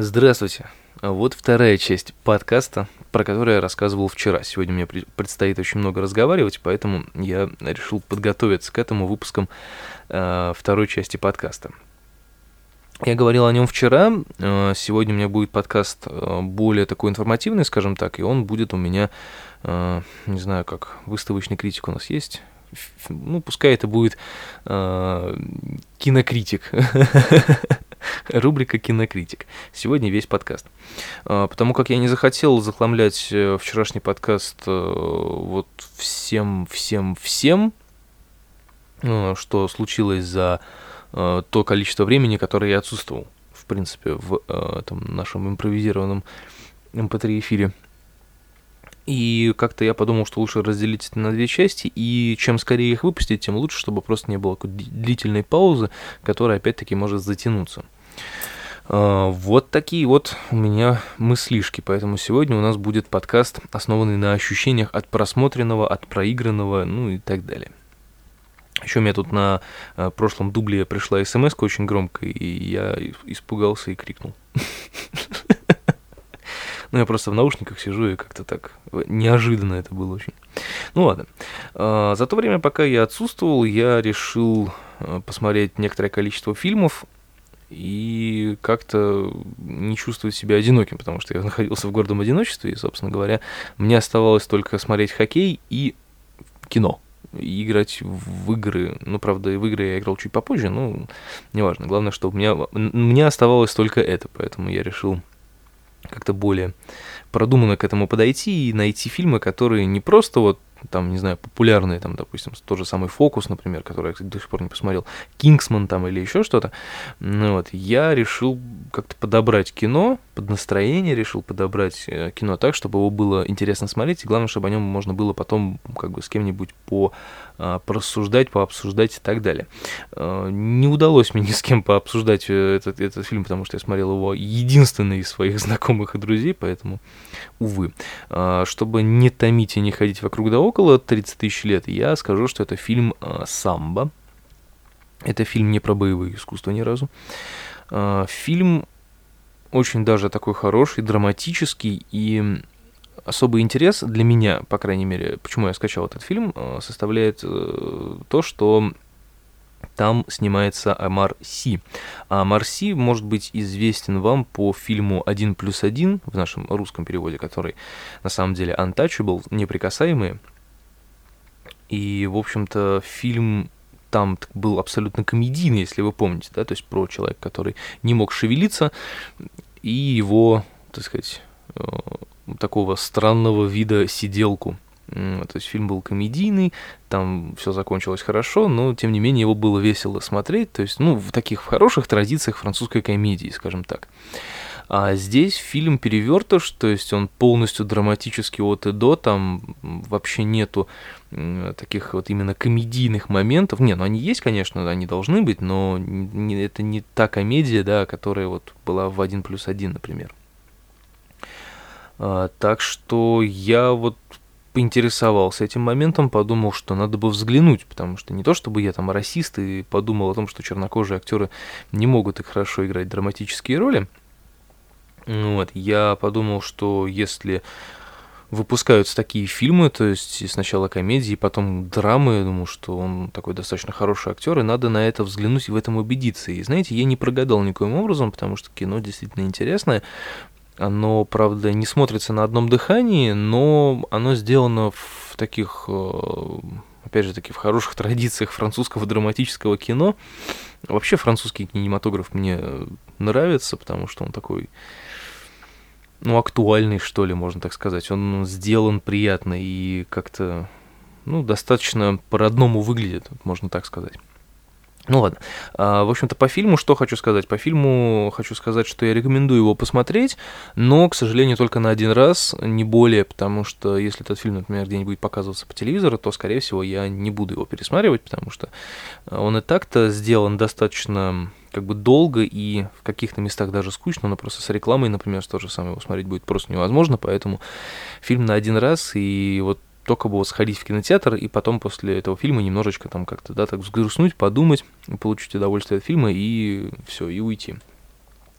Здравствуйте. Вот вторая часть подкаста, про который я рассказывал вчера. Сегодня мне предстоит очень много разговаривать, поэтому я решил подготовиться к этому выпускам э, второй части подкаста. Я говорил о нем вчера, э, сегодня у меня будет подкаст э, более такой информативный, скажем так, и он будет у меня, э, не знаю, как выставочный критик у нас есть, ну, пускай это будет э, кинокритик. Рубрика «Кинокритик». Сегодня весь подкаст. А, потому как я не захотел захламлять э, вчерашний подкаст э, вот всем, всем, всем, э, что случилось за то количество времени, которое я отсутствовал, в принципе, в этом нашем импровизированном mp3 эфире. И как-то я подумал, что лучше разделить это на две части, и чем скорее их выпустить, тем лучше, чтобы просто не было какой-то длительной паузы, которая опять-таки может затянуться. А, вот такие вот у меня мыслишки, поэтому сегодня у нас будет подкаст, основанный на ощущениях от просмотренного, от проигранного, ну и так далее. Еще у меня тут на а, прошлом дубле пришла смс очень громкая, и я испугался и крикнул. Ну, я просто в наушниках сижу и как-то так неожиданно это было очень. Ну ладно. А, за то время, пока я отсутствовал, я решил а, посмотреть некоторое количество фильмов и как-то не чувствовать себя одиноким, потому что я находился в гордом одиночестве, и, собственно говоря, мне оставалось только смотреть хоккей и кино и играть в игры. Ну, правда, в игры я играл чуть попозже, но неважно. Главное, что у меня, мне оставалось только это, поэтому я решил как-то более продуманно к этому подойти и найти фильмы, которые не просто вот там, не знаю, популярные, там, допустим, тот же самый «Фокус», например, который я, кстати, до сих пор не посмотрел, «Кингсман» там или еще что-то, ну вот, я решил как-то подобрать кино, под настроение решил подобрать э, кино так, чтобы его было интересно смотреть, и главное, чтобы о нем можно было потом как бы с кем-нибудь по а, порассуждать, пообсуждать и так далее. А, не удалось мне ни с кем пообсуждать э, этот, этот фильм, потому что я смотрел его единственный из своих знакомых и друзей, поэтому, увы. А, чтобы не томить и не ходить вокруг да около 30 тысяч лет, я скажу, что это фильм «Самбо». Это фильм не про боевые искусства ни разу. Фильм очень даже такой хороший, драматический и особый интерес для меня, по крайней мере, почему я скачал этот фильм, э, составляет э, то, что там снимается Амар Си. А Амар Си может быть известен вам по фильму «Один плюс один» в нашем русском переводе, который на самом деле «Untouchable», «Неприкасаемые». И, в общем-то, фильм там был абсолютно комедийный, если вы помните, да, то есть про человека, который не мог шевелиться, и его, так сказать, э, такого странного вида сиделку. То есть фильм был комедийный, там все закончилось хорошо, но тем не менее его было весело смотреть, то есть, ну, в таких хороших традициях французской комедии, скажем так. А здесь фильм перевертыш, то есть он полностью драматический от и до, там вообще нету таких вот именно комедийных моментов. Не, ну они есть, конечно, они должны быть, но не, это не та комедия, да, которая вот была в «Один плюс один», например. А, так что я вот поинтересовался этим моментом, подумал, что надо бы взглянуть, потому что не то чтобы я там расист и подумал о том, что чернокожие актеры не могут так хорошо играть драматические роли. Вот, я подумал, что если выпускаются такие фильмы, то есть сначала комедии, потом драмы, я думаю, что он такой достаточно хороший актер, и надо на это взглянуть и в этом убедиться. И знаете, я не прогадал никоим образом, потому что кино действительно интересное, оно, правда, не смотрится на одном дыхании, но оно сделано в таких, э, опять же таки, в хороших традициях французского драматического кино. Вообще французский кинематограф мне нравится, потому что он такой, ну, актуальный, что ли, можно так сказать. Он сделан приятно и как-то, ну, достаточно по-родному выглядит, можно так сказать. Ну ладно. А, в общем-то, по фильму что хочу сказать? По фильму хочу сказать, что я рекомендую его посмотреть, но, к сожалению, только на один раз, не более, потому что если этот фильм, например, где-нибудь будет показываться по телевизору, то, скорее всего, я не буду его пересматривать, потому что он и так-то сделан достаточно как бы долго и в каких-то местах даже скучно, но просто с рекламой, например, то же самое его смотреть будет просто невозможно, поэтому фильм на один раз, и вот только бы вот сходить в кинотеатр и потом после этого фильма немножечко там как-то, да, так взгрустнуть, подумать, получить удовольствие от фильма и все, и уйти.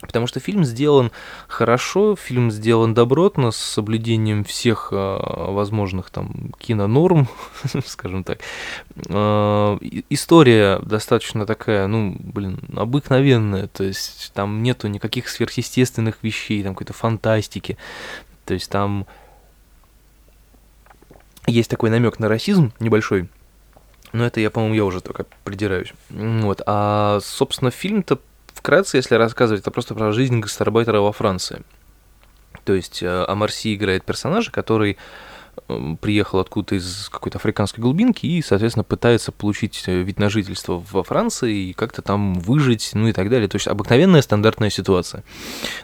Потому что фильм сделан хорошо, фильм сделан добротно, с соблюдением всех э, возможных там кинонорм, скажем так. Э, история достаточно такая, ну, блин, обыкновенная, то есть там нету никаких сверхъестественных вещей, там какой-то фантастики. То есть там есть такой намек на расизм небольшой, но это я, по-моему, я уже только придираюсь. Вот. А, собственно, фильм-то вкратце, если рассказывать, это просто про жизнь гастарбайтера во Франции. То есть э, Амарси играет персонажа, который приехал откуда-то из какой-то африканской глубинки и, соответственно, пытается получить э, вид на жительство во Франции и как-то там выжить, ну и так далее. То есть обыкновенная стандартная ситуация.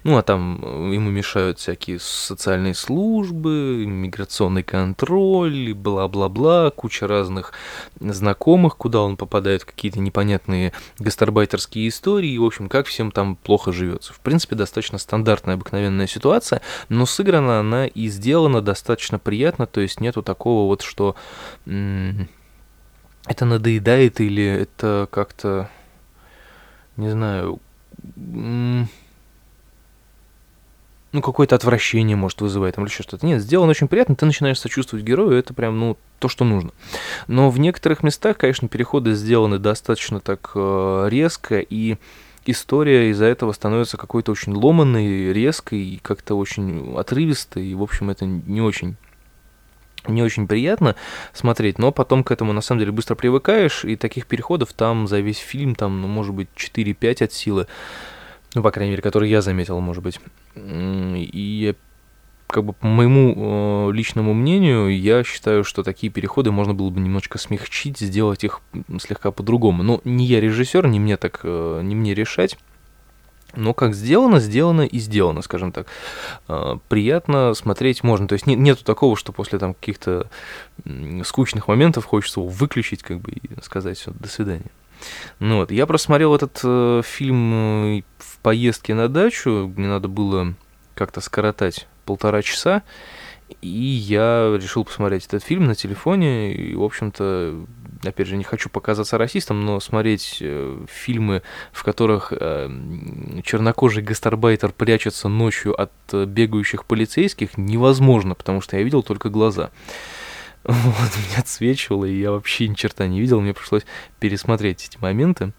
Ну, а там э, ему мешают всякие социальные службы, миграционный контроль, бла-бла-бла, куча разных знакомых, куда он попадает какие-то непонятные гастарбайтерские истории, и, в общем, как всем там плохо живется. В принципе, достаточно стандартная обыкновенная ситуация, но сыграна она и сделана достаточно приятно, понятно, то есть нету такого вот, что это надоедает или это как-то, не знаю, ну, какое-то отвращение может вызывать, там, или еще что-то. Нет, сделано очень приятно, ты начинаешь сочувствовать герою, это прям, ну, то, что нужно. Но в некоторых местах, конечно, переходы сделаны достаточно так э, резко, и история из-за этого становится какой-то очень ломанной, резкой, и как-то очень отрывистой, и, в общем, это не очень не очень приятно смотреть, но потом к этому на самом деле быстро привыкаешь, и таких переходов там за весь фильм, там, ну, может быть, 4-5 от силы, ну, по крайней мере, которые я заметил, может быть. И как бы по моему э, личному мнению, я считаю, что такие переходы можно было бы немножечко смягчить, сделать их слегка по-другому. Но не я режиссер, не мне так, э, не мне решать. Но как сделано, сделано и сделано, скажем так. А, приятно смотреть можно. То есть нет, нету такого, что после там каких-то скучных моментов хочется его выключить, как бы, и сказать все, до свидания. Ну вот, я просмотрел этот э, фильм э, в поездке на дачу, мне надо было как-то скоротать полтора часа, и я решил посмотреть этот фильм на телефоне, и, в общем-то, опять же, не хочу показаться расистом, но смотреть э, фильмы, в которых э, чернокожий гастарбайтер прячется ночью от э, бегающих полицейских, невозможно, потому что я видел только глаза. Вот, меня отсвечивало, и я вообще ни черта не видел, мне пришлось пересмотреть эти моменты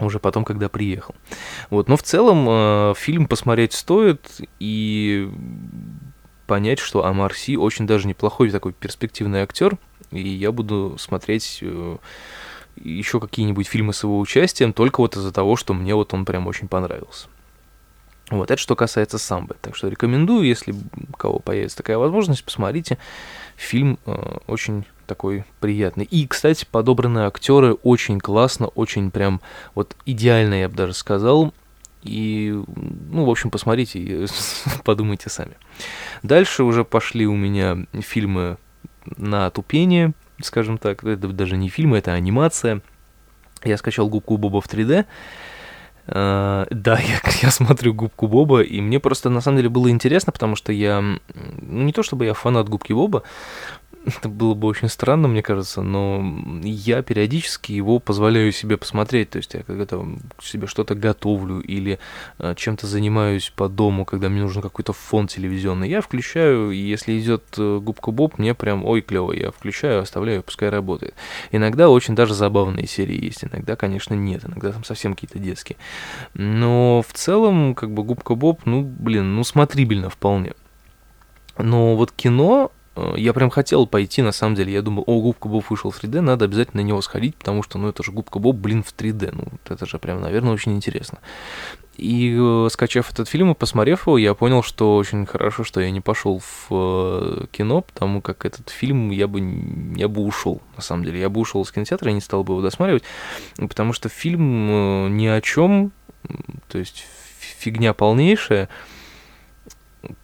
уже потом, когда приехал. Вот, но в целом э, фильм посмотреть стоит, и понять, что Амар Си очень даже неплохой такой перспективный актер, и я буду смотреть э, еще какие-нибудь фильмы с его участием только вот из-за того, что мне вот он прям очень понравился. Вот, это что касается самбы. Так что рекомендую, если у кого появится такая возможность, посмотрите. Фильм э, очень такой приятный. И, кстати, подобранные актеры очень классно, очень прям вот идеально, я бы даже сказал. И, ну, в общем, посмотрите и подумайте сами. Дальше уже пошли у меня фильмы на тупение, скажем так. Это даже не фильмы, это анимация. Я скачал губку Боба в 3D. Uh, да, я, я смотрю губку Боба, и мне просто на самом деле было интересно, потому что я, ну не то чтобы я фанат губки Боба, это было бы очень странно, мне кажется, но я периодически его позволяю себе посмотреть. То есть я когда-то себе что-то готовлю или э, чем-то занимаюсь по дому, когда мне нужен какой-то фон телевизионный. Я включаю, и если идет э, губка Боб, мне прям ой клево. Я включаю, оставляю, пускай работает. Иногда очень даже забавные серии есть, иногда, конечно, нет. Иногда там совсем какие-то детские. Но в целом, как бы губка Боб, ну, блин, ну, смотрибельно вполне. Но вот кино я прям хотел пойти, на самом деле. Я думал, о, Губка Боб вышел в 3D, надо обязательно на него сходить, потому что, ну, это же Губка Боб, блин, в 3D. Ну, это же прям, наверное, очень интересно. И э, скачав этот фильм и посмотрев его, я понял, что очень хорошо, что я не пошел в э, кино, потому как этот фильм я бы, я бы ушел, на самом деле. Я бы ушел из кинотеатра, я не стал бы его досматривать, потому что фильм ни о чем, то есть фигня полнейшая,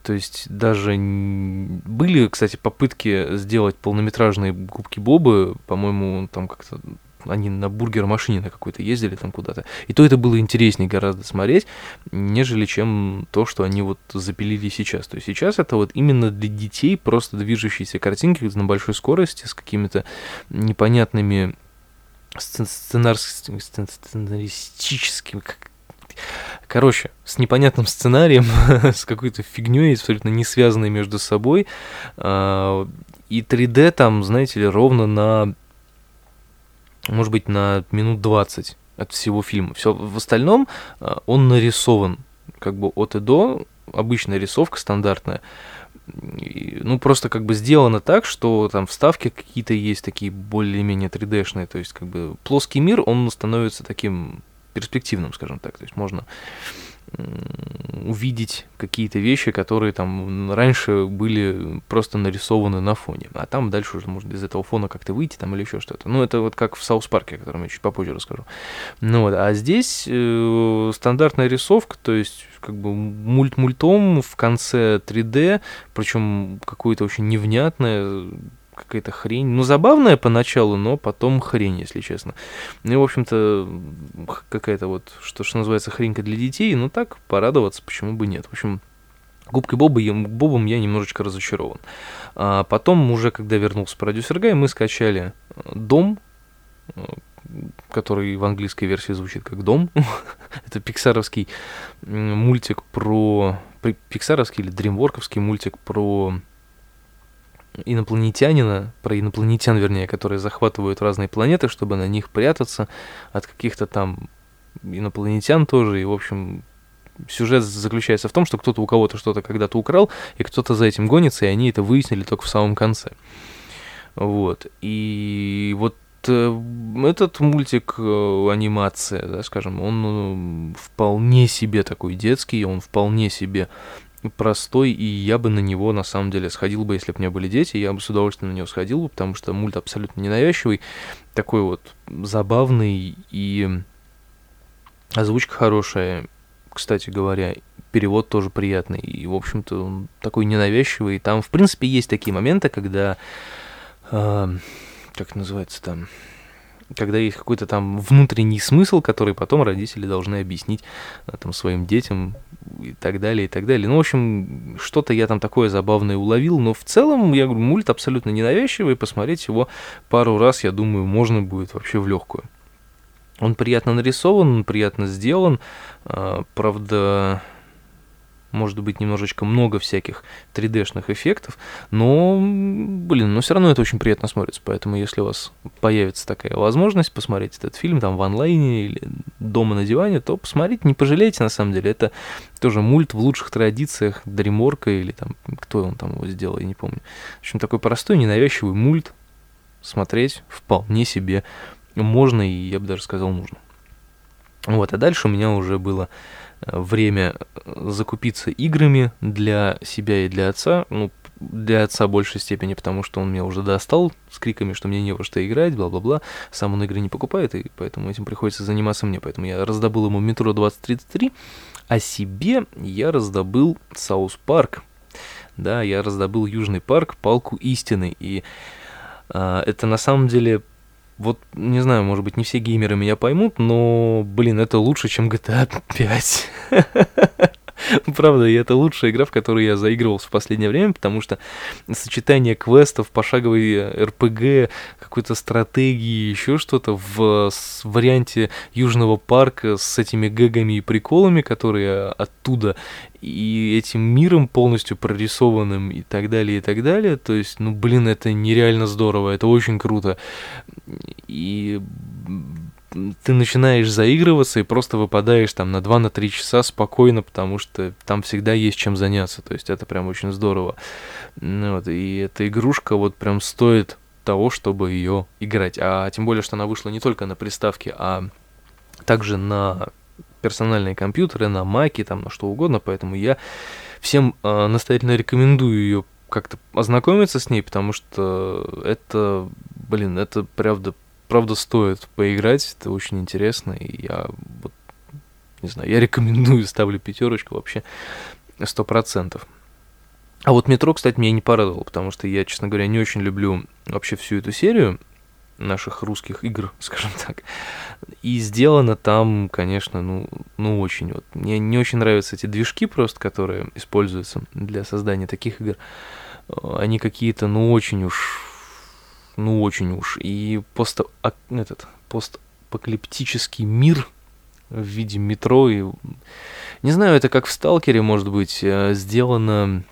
то есть даже были, кстати, попытки сделать полнометражные губки Бобы, по-моему, там как-то они на бургер-машине на какой-то ездили там куда-то. И то это было интереснее гораздо смотреть, нежели чем то, что они вот запилили сейчас. То есть сейчас это вот именно для детей просто движущиеся картинки на большой скорости с какими-то непонятными сценар... сценаристическими, Короче, с непонятным сценарием, с какой-то фигней, абсолютно не связанной между собой. А, и 3D там, знаете ли, ровно на, может быть, на минут 20 от всего фильма. Все в остальном а, он нарисован как бы от и до, обычная рисовка стандартная. ну, просто как бы сделано так, что там вставки какие-то есть такие более-менее 3D-шные, то есть как бы плоский мир, он становится таким перспективным, скажем так, то есть можно увидеть какие-то вещи, которые там раньше были просто нарисованы на фоне, а там дальше уже можно из этого фона как-то выйти там или еще что-то. Ну, это вот как в Саус Парке, о котором я чуть попозже расскажу. Ну вот, а здесь э, стандартная рисовка, то есть как бы мульт-мультом в конце 3D, причем какое-то очень невнятное, какая-то хрень. Ну, забавная поначалу, но потом хрень, если честно. Ну, и, в общем-то, какая-то вот, что, что называется, хренька для детей. Ну, так, порадоваться, почему бы нет. В общем, Губкой Боба, Бобом я немножечко разочарован. А потом, уже когда вернулся продюсер Гай, мы скачали э, «Дом», э, который в английской версии звучит как «Дом». Это пиксаровский мультик про... Пиксаровский или дримворковский мультик про инопланетянина, про инопланетян, вернее, которые захватывают разные планеты, чтобы на них прятаться от каких-то там инопланетян тоже. И, в общем, сюжет заключается в том, что кто-то у кого-то что-то когда-то украл, и кто-то за этим гонится, и они это выяснили только в самом конце. Вот. И вот э, этот мультик, э, анимация, да, скажем, он э, вполне себе такой детский, он вполне себе простой, и я бы на него, на самом деле, сходил бы, если бы у меня были дети, я бы с удовольствием на него сходил бы, потому что мульт абсолютно ненавязчивый, такой вот забавный, и озвучка хорошая, кстати говоря, перевод тоже приятный, и, в общем-то, он такой ненавязчивый, там, в принципе, есть такие моменты, когда, э, как называется там, когда есть какой-то там внутренний смысл, который потом родители должны объяснить э, там, своим детям и так далее, и так далее. Ну, в общем, что-то я там такое забавное уловил, но в целом, я говорю, мульт абсолютно ненавязчивый, посмотреть его пару раз, я думаю, можно будет вообще в легкую. Он приятно нарисован, он приятно сделан, а, правда, может быть немножечко много всяких 3D-шных эффектов, но, блин, но все равно это очень приятно смотрится, поэтому если у вас появится такая возможность посмотреть этот фильм там в онлайне или дома на диване, то посмотрите, не пожалейте на самом деле, это тоже мульт в лучших традициях Дриморка или там, кто он там его сделал, я не помню. В общем, такой простой, ненавязчивый мульт смотреть вполне себе можно и, я бы даже сказал, нужно. Вот, а дальше у меня уже было время закупиться играми для себя и для отца. Ну, для отца в большей степени, потому что он меня уже достал с криками, что мне не во что играть, бла-бла-бла. Сам он игры не покупает, и поэтому этим приходится заниматься мне. Поэтому я раздобыл ему метро 2033, а себе я раздобыл South Park. Да, я раздобыл Южный парк, палку истины. И а, это на самом деле вот, не знаю, может быть, не все геймеры меня поймут, но, блин, это лучше, чем GTA 5. Правда, и это лучшая игра, в которую я заигрывался в последнее время, потому что сочетание квестов, пошаговой РПГ, какой-то стратегии, еще что-то в варианте Южного парка с этими гэгами и приколами, которые оттуда, и этим миром полностью прорисованным и так далее, и так далее. То есть, ну, блин, это нереально здорово, это очень круто. И ты начинаешь заигрываться и просто выпадаешь там на 2-3 часа спокойно, потому что там всегда есть чем заняться. То есть это прям очень здорово. Ну вот, и эта игрушка вот прям стоит того, чтобы ее играть. А тем более, что она вышла не только на приставке, а также на персональные компьютеры, на маке, там на что угодно, поэтому я всем э, настоятельно рекомендую ее как-то ознакомиться с ней, потому что это, блин, это правда правда стоит поиграть, это очень интересно, и я вот, не знаю, я рекомендую, ставлю пятерочку вообще сто процентов. А вот метро, кстати, меня не порадовал, потому что я, честно говоря, не очень люблю вообще всю эту серию наших русских игр, скажем так. И сделано там, конечно, ну, ну очень вот. Мне не очень нравятся эти движки просто, которые используются для создания таких игр. Они какие-то, ну, очень уж ну очень уж. И пост, этот, постапокалиптический мир в виде метро. И... Не знаю, это как в «Сталкере», может быть, э, сделано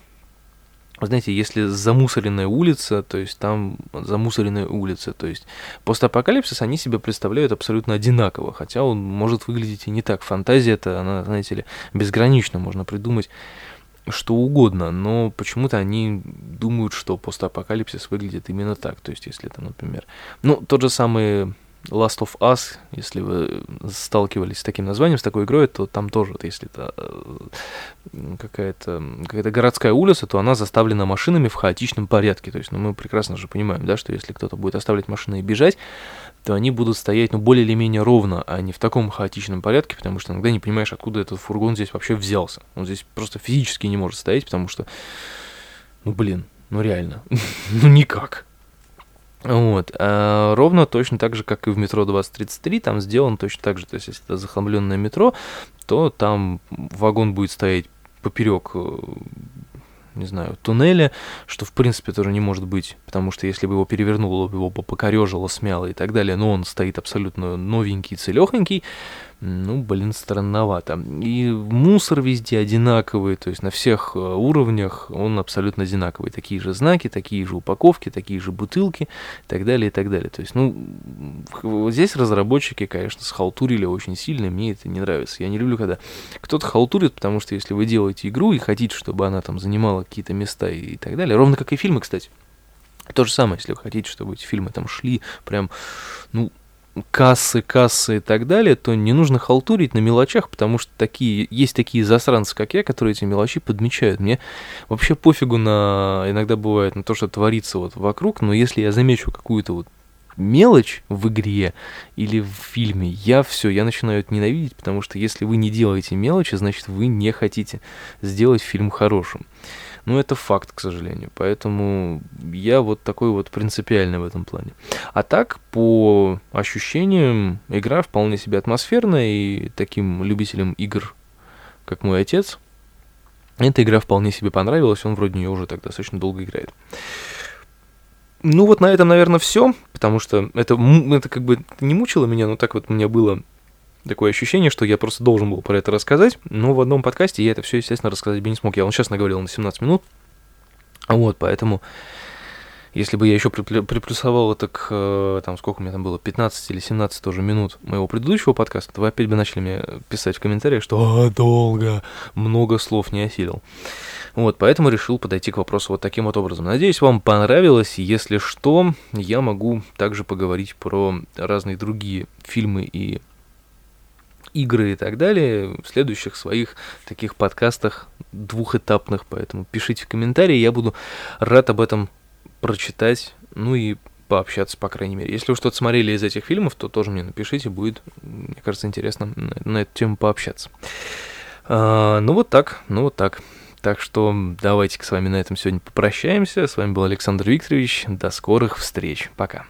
знаете, если замусоренная улица, то есть там замусоренная улица, то есть постапокалипсис они себе представляют абсолютно одинаково, хотя он может выглядеть и не так. Фантазия-то, она, знаете ли, безгранична, можно придумать что угодно, но почему-то они думают, что постапокалипсис выглядит именно так. То есть, если это, например, ну, тот же самый Last of Us, если вы сталкивались с таким названием, с такой игрой, то там тоже, если это э, какая-то какая городская улица, то она заставлена машинами в хаотичном порядке. То есть, ну, мы прекрасно же понимаем, да, что если кто-то будет оставлять машины и бежать, то они будут стоять, ну, более или менее ровно, а не в таком хаотичном порядке, потому что иногда не понимаешь, откуда этот фургон здесь вообще взялся. Он здесь просто физически не может стоять, потому что, ну, блин, ну реально, ну никак. Вот. А ровно точно так же, как и в метро 2033, там сделано точно так же. То есть, если это захламленное метро, то там вагон будет стоять поперек э, не знаю, туннеля, что в принципе тоже не может быть, потому что если бы его перевернуло, его бы покорежило, смяло и так далее, но он стоит абсолютно новенький, целехонький, ну, блин, странновато. И мусор везде одинаковый, то есть на всех э, уровнях он абсолютно одинаковый. Такие же знаки, такие же упаковки, такие же бутылки и так далее, и так далее. То есть, ну, здесь разработчики, конечно, схалтурили очень сильно, мне это не нравится. Я не люблю, когда кто-то халтурит, потому что если вы делаете игру и хотите, чтобы она там занимала какие-то места и так далее, ровно как и фильмы, кстати, то же самое, если вы хотите, чтобы эти фильмы там шли прям, ну, кассы, кассы и так далее, то не нужно халтурить на мелочах, потому что такие, есть такие засранцы, как я, которые эти мелочи подмечают. Мне вообще пофигу на, иногда бывает, на то, что творится вот вокруг, но если я замечу какую-то вот мелочь в игре или в фильме, я все, я начинаю это ненавидеть, потому что если вы не делаете мелочи, значит вы не хотите сделать фильм хорошим. Ну, это факт, к сожалению. Поэтому я вот такой вот принципиальный в этом плане. А так, по ощущениям, игра вполне себе атмосферная, и таким любителям игр, как мой отец, эта игра вполне себе понравилась, он вроде нее уже так достаточно долго играет. Ну вот на этом, наверное, все, потому что это, это как бы не мучило меня, но так вот у меня было такое ощущение, что я просто должен был про это рассказать, но в одном подкасте я это все, естественно, рассказать бы не смог. Я вам сейчас наговорил на 17 минут, вот, поэтому, если бы я еще приплюсовал это к, э, там, сколько у меня там было, 15 или 17 тоже минут моего предыдущего подкаста, то вы опять бы начали мне писать в комментариях, что «А, долго, много слов не осилил. Вот, поэтому решил подойти к вопросу вот таким вот образом. Надеюсь, вам понравилось. Если что, я могу также поговорить про разные другие фильмы и игры и так далее в следующих своих таких подкастах двухэтапных. Поэтому пишите в комментарии, я буду рад об этом прочитать, ну и пообщаться, по крайней мере. Если вы что-то смотрели из этих фильмов, то тоже мне напишите, будет, мне кажется, интересно на, на эту тему пообщаться. А, ну вот так, ну вот так. Так что давайте с вами на этом сегодня попрощаемся. С вами был Александр Викторович. До скорых встреч. Пока.